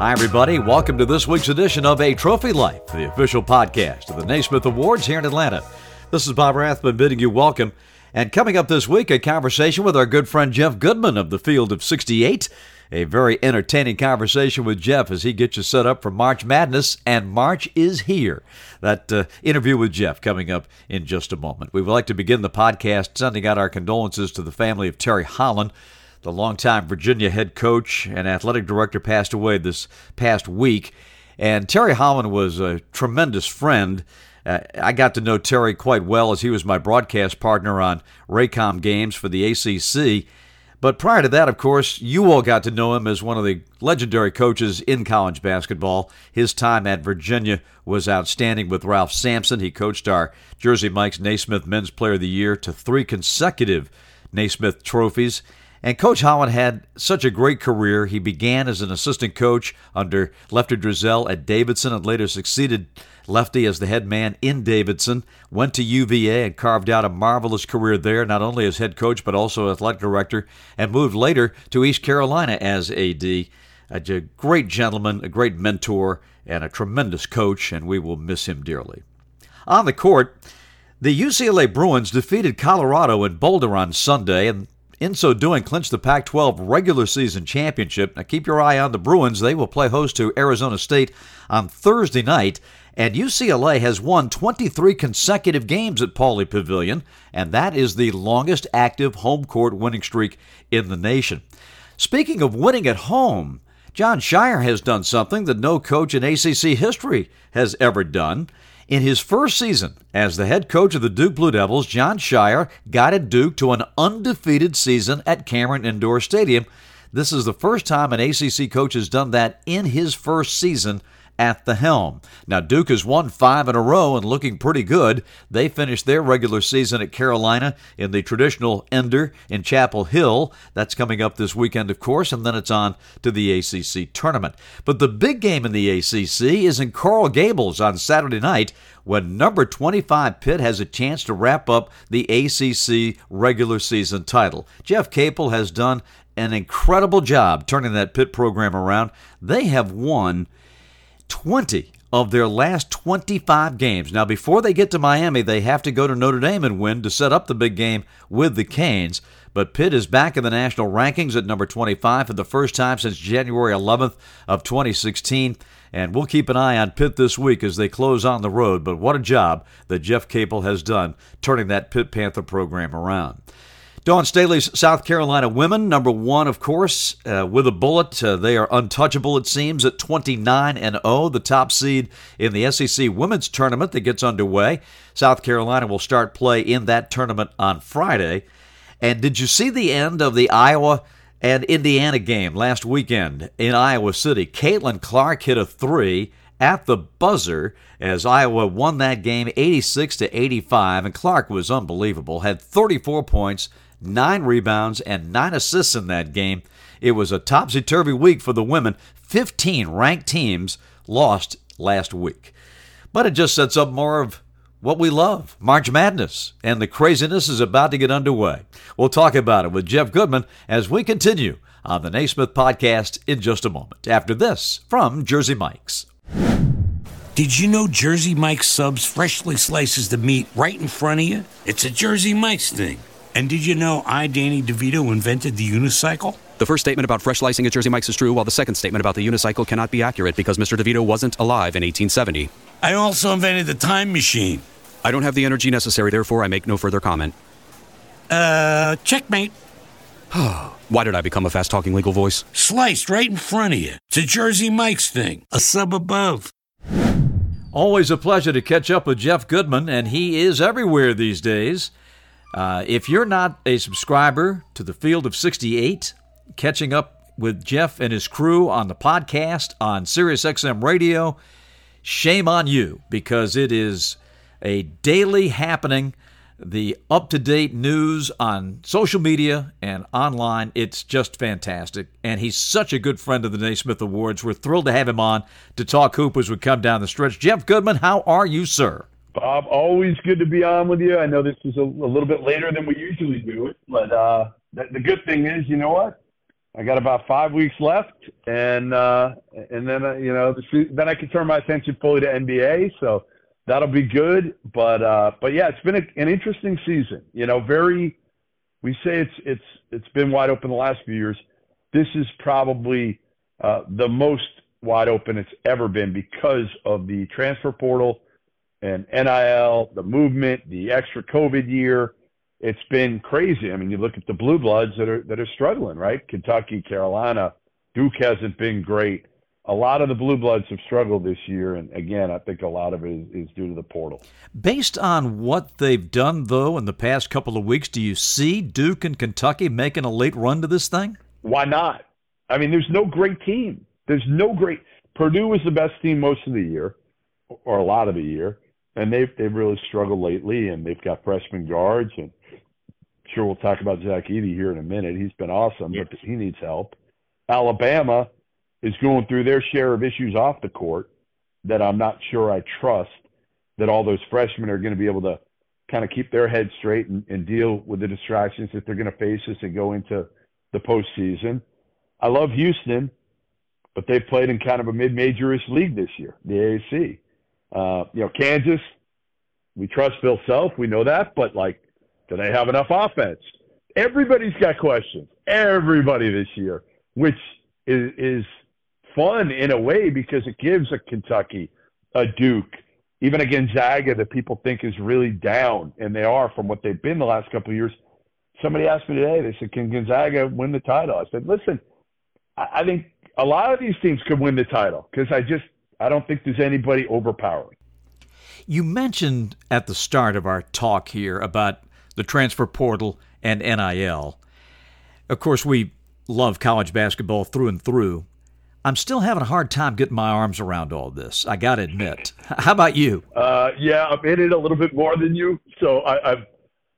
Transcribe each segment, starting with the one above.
Hi, everybody. Welcome to this week's edition of A Trophy Life, the official podcast of the Naismith Awards here in Atlanta. This is Bob Rathbun bidding you welcome. And coming up this week, a conversation with our good friend Jeff Goodman of the Field of 68. A very entertaining conversation with Jeff as he gets you set up for March Madness, and March is here. That uh, interview with Jeff coming up in just a moment. We would like to begin the podcast sending out our condolences to the family of Terry Holland the longtime Virginia head coach and athletic director, passed away this past week. And Terry Holland was a tremendous friend. Uh, I got to know Terry quite well as he was my broadcast partner on Raycom games for the ACC. But prior to that, of course, you all got to know him as one of the legendary coaches in college basketball. His time at Virginia was outstanding with Ralph Sampson. He coached our Jersey Mike's Naismith Men's Player of the Year to three consecutive Naismith trophies. And Coach Holland had such a great career. He began as an assistant coach under Lefty Driesell at Davidson and later succeeded Lefty as the head man in Davidson. Went to UVA and carved out a marvelous career there, not only as head coach but also athletic director, and moved later to East Carolina as AD. A great gentleman, a great mentor, and a tremendous coach, and we will miss him dearly. On the court, the UCLA Bruins defeated Colorado in Boulder on Sunday, and in so doing, clinched the Pac 12 regular season championship. Now, keep your eye on the Bruins. They will play host to Arizona State on Thursday night. And UCLA has won 23 consecutive games at Pauley Pavilion, and that is the longest active home court winning streak in the nation. Speaking of winning at home, Jon Scheyer has done something that no coach in ACC history has ever done. In his first season as the head coach of the Duke Blue Devils, Jon Scheyer guided Duke to an undefeated season at Cameron Indoor Stadium. This is the first time an ACC coach has done that in his first season at the helm. Now, Duke has won five in a row and looking pretty good. They finished their regular season at Carolina in the traditional Ender in Chapel Hill. That's coming up this weekend, of course, and then it's on to the ACC tournament. But the big game in the ACC is in Coral Gables on Saturday night when number 25 Pitt has a chance to wrap up the ACC regular season title. Jeff Capel has done an incredible job turning that Pitt program around. They have won 20 of their last 25 games. Now, before they get to Miami, they have to go to Notre Dame and win to set up the big game with the Canes. But Pitt is back in the national rankings at number 25 for the first time since January 11th of 2016. And we'll keep an eye on Pitt this week as they close on the road. But what a job that Jeff Capel has done turning that Pitt Panther program around. Dawn Staley's South Carolina women, number one, of course, uh, with a bullet. Uh, they are untouchable, it seems, at 29 and 0, the top seed in the SEC women's tournament that gets underway. South Carolina will start play in that tournament on Friday. And did you see the end of the Iowa and Indiana game last weekend in Iowa City? Caitlin Clark hit a three at the buzzer as Iowa won that game 86 to 85 and Clark was unbelievable had 34 points nine rebounds, and nine assists in that game. It was a topsy turvy week for the women. 15 ranked teams lost last week. But it just sets up more of what we love March Madness, and the craziness is about to get underway. We'll talk about it with Jeff Goodman as we continue on the Naismith podcast in just a moment. After this, from Jersey Mike's. Did you know Jersey Mike's subs freshly slices the meat right in front of you? It's a Jersey Mike's thing. And did you know I, Danny DeVito, invented the unicycle? The first statement about fresh slicing at Jersey Mike's is true, while the second statement about the unicycle cannot be accurate because Mr. DeVito wasn't alive in 1870. I also invented the time machine. I don't have the energy necessary, therefore I make no further comment. Uh, checkmate. Why did I become a fast talking legal voice? Sliced right in front of you. It's a Jersey Mike's thing, a sub above. Always a pleasure to catch up with Jeff Goodman, and he is everywhere these days. Uh, if you're not a subscriber to the Field of 68, catching up with Jeff and his crew on the podcast on SiriusXM Radio, shame on you because it is a daily happening. The up to date news on social media and online, it's just fantastic. And he's such a good friend of the Naismith Awards. We're thrilled to have him on to talk hoop as we come down the stretch. Jeff Goodman, how are you, sir? Bob, always good to be on with you. I know this is a, a little bit later than we usually do it, but uh, the, the good thing is, you know what? I got about five weeks left, and uh, and then uh, you know the, then I can turn my attention fully to NBA. So that'll be good. But uh, but yeah, it's been a, an interesting season. You know, very. We say it's it's it's been wide open the last few years. This is probably uh, the most wide open it's ever been because of the transfer portal and NIL, the movement, the extra COVID year. It's been crazy. I mean, you look at the blue bloods that are that are struggling, right? Kentucky, Carolina, Duke hasn't been great. A lot of the blue bloods have struggled this year, and again, I think a lot of it is, is due to the portal. Based on what they've done, though, in the past couple of weeks, do you see Duke and Kentucky making a late run to this thing? Why not? I mean, there's no great team. There's no great. Purdue was the best team most of the year, or a lot of the year, and they've they've really struggled lately. And they've got freshman guards, and sure we'll talk about Zach Edey here in a minute. He's been awesome, but he needs help. Alabama is going through their share of issues off the court that I'm not sure I trust. That all those freshmen are going to be able to kind of keep their heads straight and, and deal with the distractions that they're going to face as they go into the postseason. I love Houston, but they've played in kind of a mid-majorish league this year, the AAC. Uh, you know, Kansas, we trust Bill Self, we know that, but like, do they have enough offense? Everybody's got questions. Everybody this year, which is, is fun in a way because it gives a Kentucky, a Duke, even a Gonzaga that people think is really down, and they are from what they've been the last couple of years. Somebody asked me today, they said, Can Gonzaga win the title? I said, Listen, I think a lot of these teams could win the title because I just I don't think there's anybody overpowering. You mentioned at the start of our talk here about the transfer portal and NIL. Of course, we love college basketball through and through. I'm still having a hard time getting my arms around all this. I got to admit. How about you? Uh, yeah, I'm in it a little bit more than you, so I, have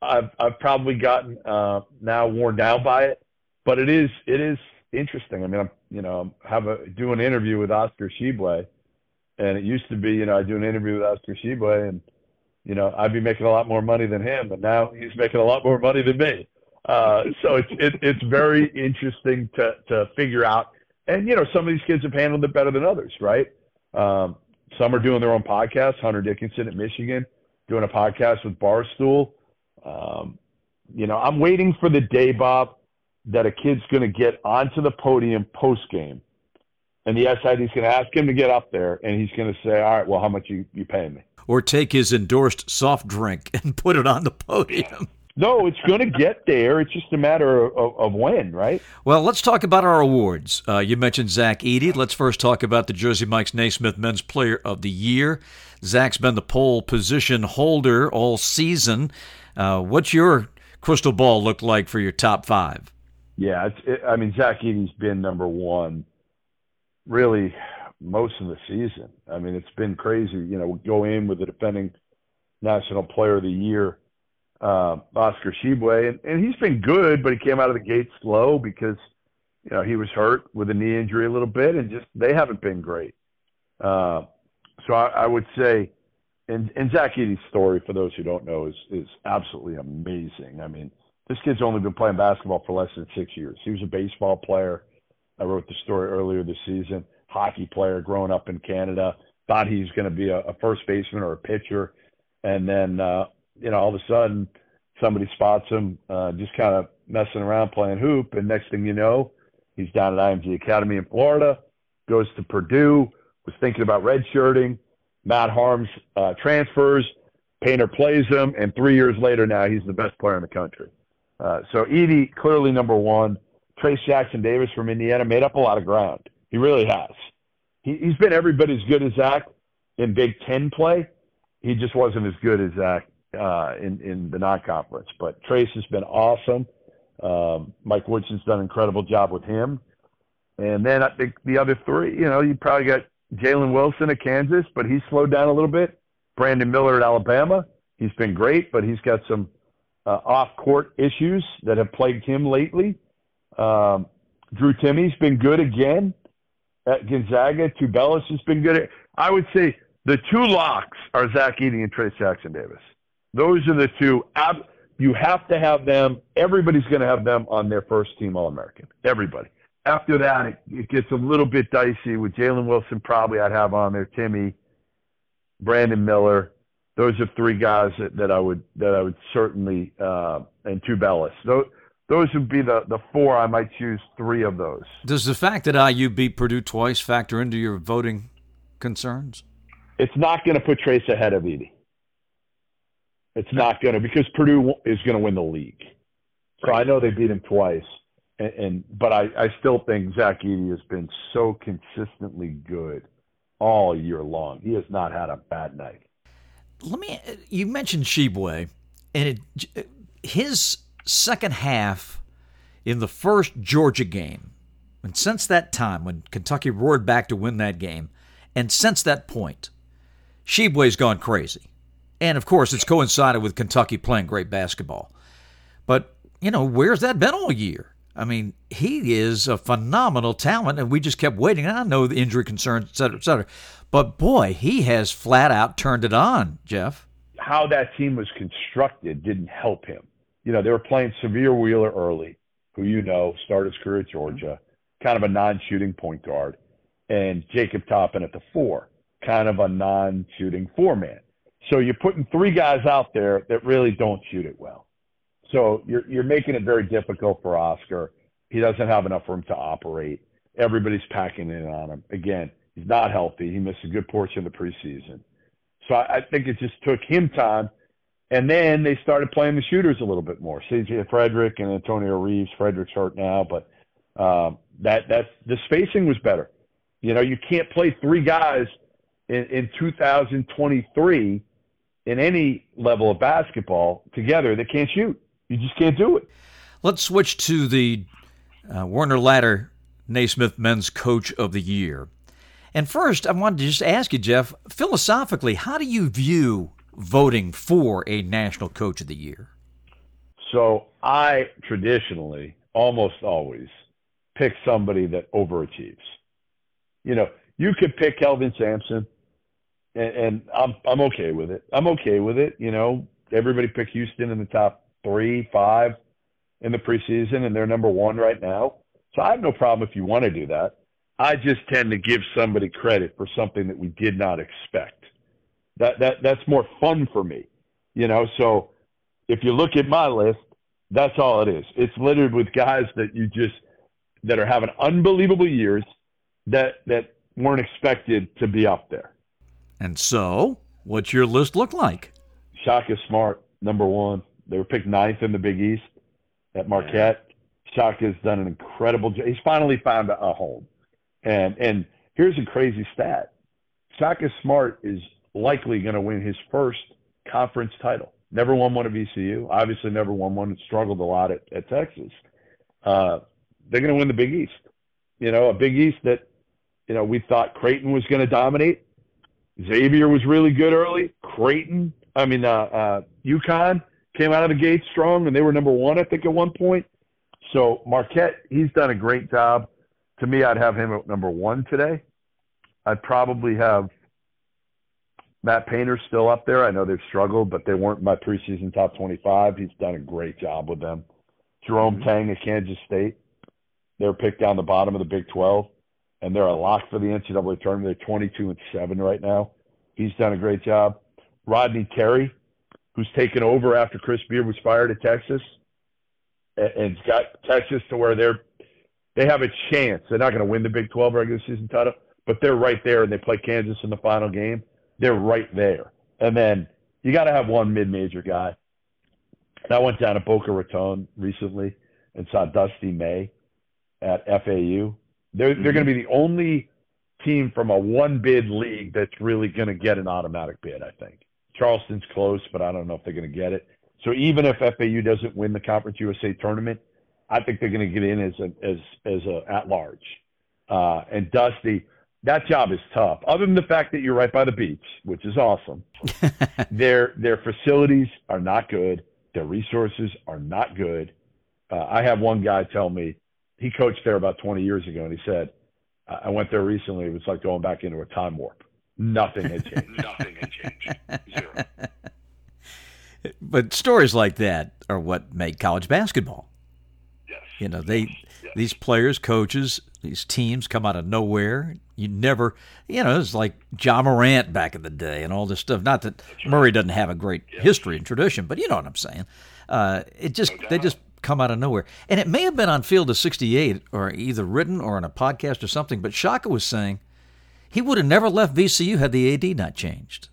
I've I've probably gotten uh, now worn down by it. But it is it is interesting. I mean, I'm you know have a do an interview with Oscar Tshiebwe, and it used to be you know I do an interview with Oscar Tshiebwe, and you know I'd be making a lot more money than him, but now he's making a lot more money than me. Uh, so it's it, it's very interesting to to figure out. And you know some of these kids have handled it better than others, right? Um, some are doing their own podcasts. Hunter Dickinson at Michigan doing a podcast with Barstool. Um, you know, I'm waiting for the day, Bob, that a kid's going to get onto the podium post game, and the SID is going to ask him to get up there, and he's going to say, "All right, well, how much you you paying me?" Or take his endorsed soft drink and put it on the podium. No, it's going to get there. It's just a matter of, of, when, right? Well, let's talk about our awards. Uh, you mentioned Zach Edey. Let's first talk about the Jersey Mike's Naismith Men's Player of the Year. Zach's been the pole position holder all season. Uh, what's your crystal ball look like for your top five? Yeah, it's, it, I mean, Zach Edey's been number one really most of the season. I mean, it's been crazy. You know, go in with the defending National Player of the Year, uh, Oscar Tshiebwe, and, and he's been good, but he came out of the gate slow because, you know, he was hurt with a knee injury a little bit, and just they haven't been great. Uh, so I, I would say, and, and Zach Edey's story, for those who don't know, is is absolutely amazing. I mean, this kid's only been playing basketball for less than six years. He was a baseball player. I wrote the story earlier this season. Hockey player, growing up in Canada, thought he was going to be a, a first baseman or a pitcher, and then uh, you know all of a sudden somebody spots him uh, just kind of messing around playing hoop, and next thing you know, he's down at IMG Academy in Florida, goes to Purdue, was thinking about redshirting. Matt Haarms uh, transfers, Painter plays him, and three years later now he's the best player in the country. Uh, so Edey, clearly number one. Trayce Jackson Davis from Indiana made up a lot of ground. He really has. He, he's been every bit as good as Zach in Big Ten play. He just wasn't as good as Zach uh, in in the non-conference. But Trayce has been awesome. Um, Mike Woodson's done an incredible job with him. And then I think the other three, you know, you probably got Jalen Wilson at Kansas, but he's slowed down a little bit. Brandon Miller at Alabama, he's been great, but he's got some uh, off-court issues that have plagued him lately. Um, Drew Timme's been good again at Gonzaga. Tubelis has been good. At, I would say the two locks are Zach Edey and Trayce Jackson Davis. Those are the two. Ab- you have to have them. Everybody's going to have them on their first team All American. Everybody. after that, it, it gets a little bit dicey with Jalen Wilson. Probably I'd have on there Timme, Brandon Miller. Those are three guys that, that I would that I would certainly uh, and Tubelis. Those those would be the the four. I might choose three of those. Does the fact that IU beat Purdue twice factor into your voting concerns? It's not going to put Trayce ahead of Edey. It's not going to because Purdue is going to win the league. So I know they beat him twice, and, and but I, I still think Zach Edey has been so consistently good all year long. He has not had a bad night. Let me. You mentioned Tshiebwe, and it, his second half in the first Georgia game, and since that time when Kentucky roared back to win that game, and since that point, Tshiebwe's gone crazy. And of course, it's coincided with Kentucky playing great basketball. But, you know, where's that been all year? I mean, he is a phenomenal talent, and we just kept waiting. And I know the injury concerns, et cetera, et cetera. But boy, he has flat out turned it on, Jeff. How that team was constructed didn't help him. You know, they were playing Sahvir Wheeler early, who you know started his career at mm-hmm. Georgia, kind of a non shooting point guard, and Jacob Toppin at the four, kind of a non shooting four man. So you're putting three guys out there that really don't shoot it well. So you're you're making it very difficult for Oscar. He doesn't have enough room to operate. Everybody's packing in on him. Again, he's not healthy. He missed a good portion of the preseason. So I, I think it just took him time. And then they started playing the shooters a little bit more. CJ Frederick and Antonio Reeves. Frederick's hurt now, but um, that that's the spacing was better. You know, you can't play three guys in, in 2023 in any level of basketball together that can't shoot. You just can't do it. Let's switch to the uh, Werner Ladder Naismith Men's Coach of the Year. And first, I wanted to just ask you, Jeff, philosophically, how do you view voting for a National Coach of the Year? So I traditionally, almost always, pick somebody that overachieves. You know, you could pick Kelvin Sampson, and, and I'm I'm okay with it. I'm okay with it. You know, everybody picked Houston in the top three, five in the preseason, and they're number one right now. So I have no problem if you want to do that. I just tend to give somebody credit for something that we did not expect. That that that's more fun for me, you know. So if you look at my list, that's all it is. It's littered with guys that you just that are having unbelievable years that that weren't expected to be up there. And so, what's your list look like? Shaka Smart, number one. They were picked ninth in the Big East at Marquette. Shaka's done an incredible job. He's finally found a home. And and here's a crazy stat. Shaka Smart is likely going to win his first conference title. Never won one at VCU. Obviously, never won one. Struggled a lot at, at Texas. Uh, they're going to win the Big East. You know, a Big East that, you know, we thought Creighton was going to dominate. Xavier was really good early. Creighton, I mean, uh, uh, UConn came out of the gate strong, and they were number one, I think, at one point. So Marquette, he's done a great job. To me, I'd have him at number one today. I'd probably have Matt Painter still up there. I know they've struggled, but they weren't my preseason top 25. He's done a great job with them. Jerome mm-hmm. Tang at Kansas State. They're picked down the bottom of the Big 12, and they're a lock for the NCAA tournament. They're 22 and seven right now. He's done a great job. Rodney Terry, who's taken over after Chris Beard was fired at Texas, and got Texas to where they're they have a chance. They're not going to win the Big 12 regular season title, but they're right there, and they play Kansas in the final game. They're right there. And then you got to have one mid-major guy. And I went down to Boca Raton recently and saw Dusty May at FAU. They're they're going to be the only team from a one bid league that's really going to get an automatic bid. I think Charleston's close, but I don't know if they're going to get it. So even if FAU doesn't win the Conference USA tournament, I think they're going to get in as a, as as a at large. Uh, and Dusty, that job is tough. Other than the fact that you're right by the beach, which is awesome, their their facilities are not good. Their resources are not good. Uh, I have one guy tell me he coached there about 20 years ago, and he said, "I went there recently. It was like going back into a time warp. Nothing had changed. Nothing had changed. Zero." But stories like that are what make college basketball. Yes. You know, they these players, coaches, these teams come out of nowhere. You never, you know, it's like Ja Morant back in the day and all this stuff. Not that Murray doesn't have a great history and tradition, but you know what I'm saying. Uh, it just they just come out of nowhere. And it may have been on Field of 68 or either written or in a podcast or something, but Shaka was saying he would have never left VCU had the AD not changed.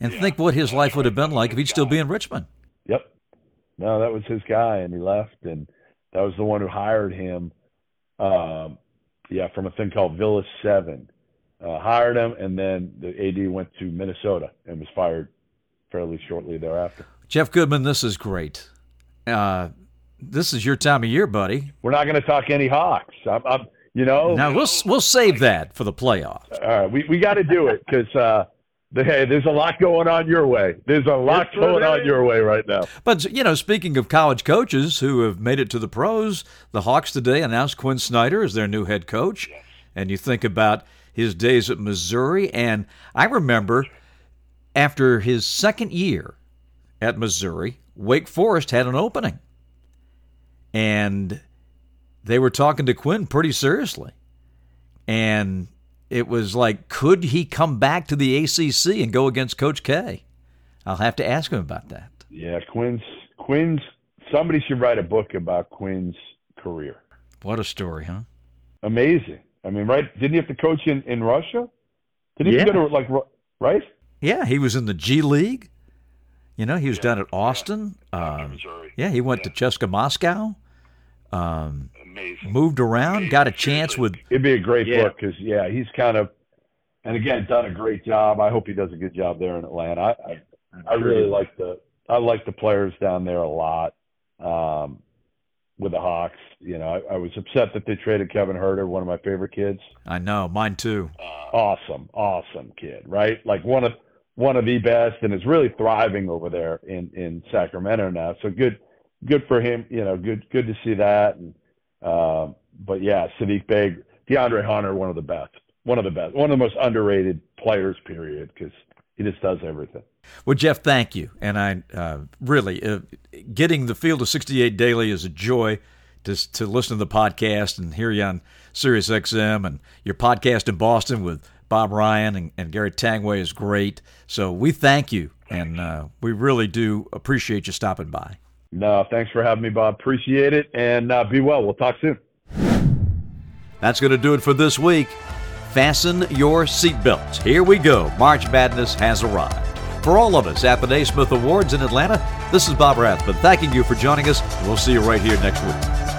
And Yeah. think what his life would have been like if he'd still be in Richmond. Yep. No, that was his guy, and he left, and that was the one who hired him. Um, yeah, from a thing called Villa Seven, uh, hired him, and then the AD went to Minnesota and was fired fairly shortly thereafter. Jeff Goodman, this is great. Uh, this is your time of year, buddy. We're not going to talk any Hawks. I'm, I'm you know, Now we'll we'll save that for the playoffs. all right, we we got to do it because uh, hey, there's a lot going on your way. There's a lot Yes, going on your way right now. But you know, speaking of college coaches who have made it to the pros, the Hawks today announced Quin Snyder as their new head coach. And you think about his days at Missouri, and I remember after his second year at Missouri, Wake Forest had an opening, and they were talking to Quinn pretty seriously, and it was like, could he come back to the ACC and go against Coach K? I'll have to ask him about that. Yeah, Quinn's Quinn's. Somebody should write a book about Quinn's career. What a story, huh? Amazing. I mean, right? Didn't he have to coach in, in Russia? Didn't he Yeah. go to like right? Yeah, he was in the G League. You know, he was down at Austin. Um, yeah, he went to Cheska Moscow. Um, Amazing. moved around, Amazing. got a chance with. It'd be a great Yeah. book because yeah, he's kind of, and again, done a great job. I hope he does a good job there in Atlanta. I I, I really like the I like the players down there a lot. Um, with the Hawks, you know, I, I was upset that they traded Kevin Huerter, one of my favorite kids. I know, mine too. awesome, awesome kid, right? Like one of one of the best, and is really thriving over there in in Sacramento now. So good, good for him. You know, good good to see that. And um, but yeah, Sadiq Bey, DeAndre Hunter, one of the best, one of the best, one of the most underrated players. Period, because he just does everything. Well, Jeff, thank you. And I uh, really, uh, getting the Field of 68 daily is a joy to, to listen to the podcast and hear you on Sirius XM. And your podcast in Boston with Bob Ryan and, and Gary Tanguay is great. So we thank you. And uh, we really do appreciate you stopping by. No, thanks for having me, Bob. Appreciate it, and uh, be well. We'll talk soon. That's going to do it for this week. Fasten your seatbelts. Here we go. March Madness has arrived. For all of us at the Naismith Awards in Atlanta, this is Bob Rathbun thanking you for joining us. We'll see you right here next week.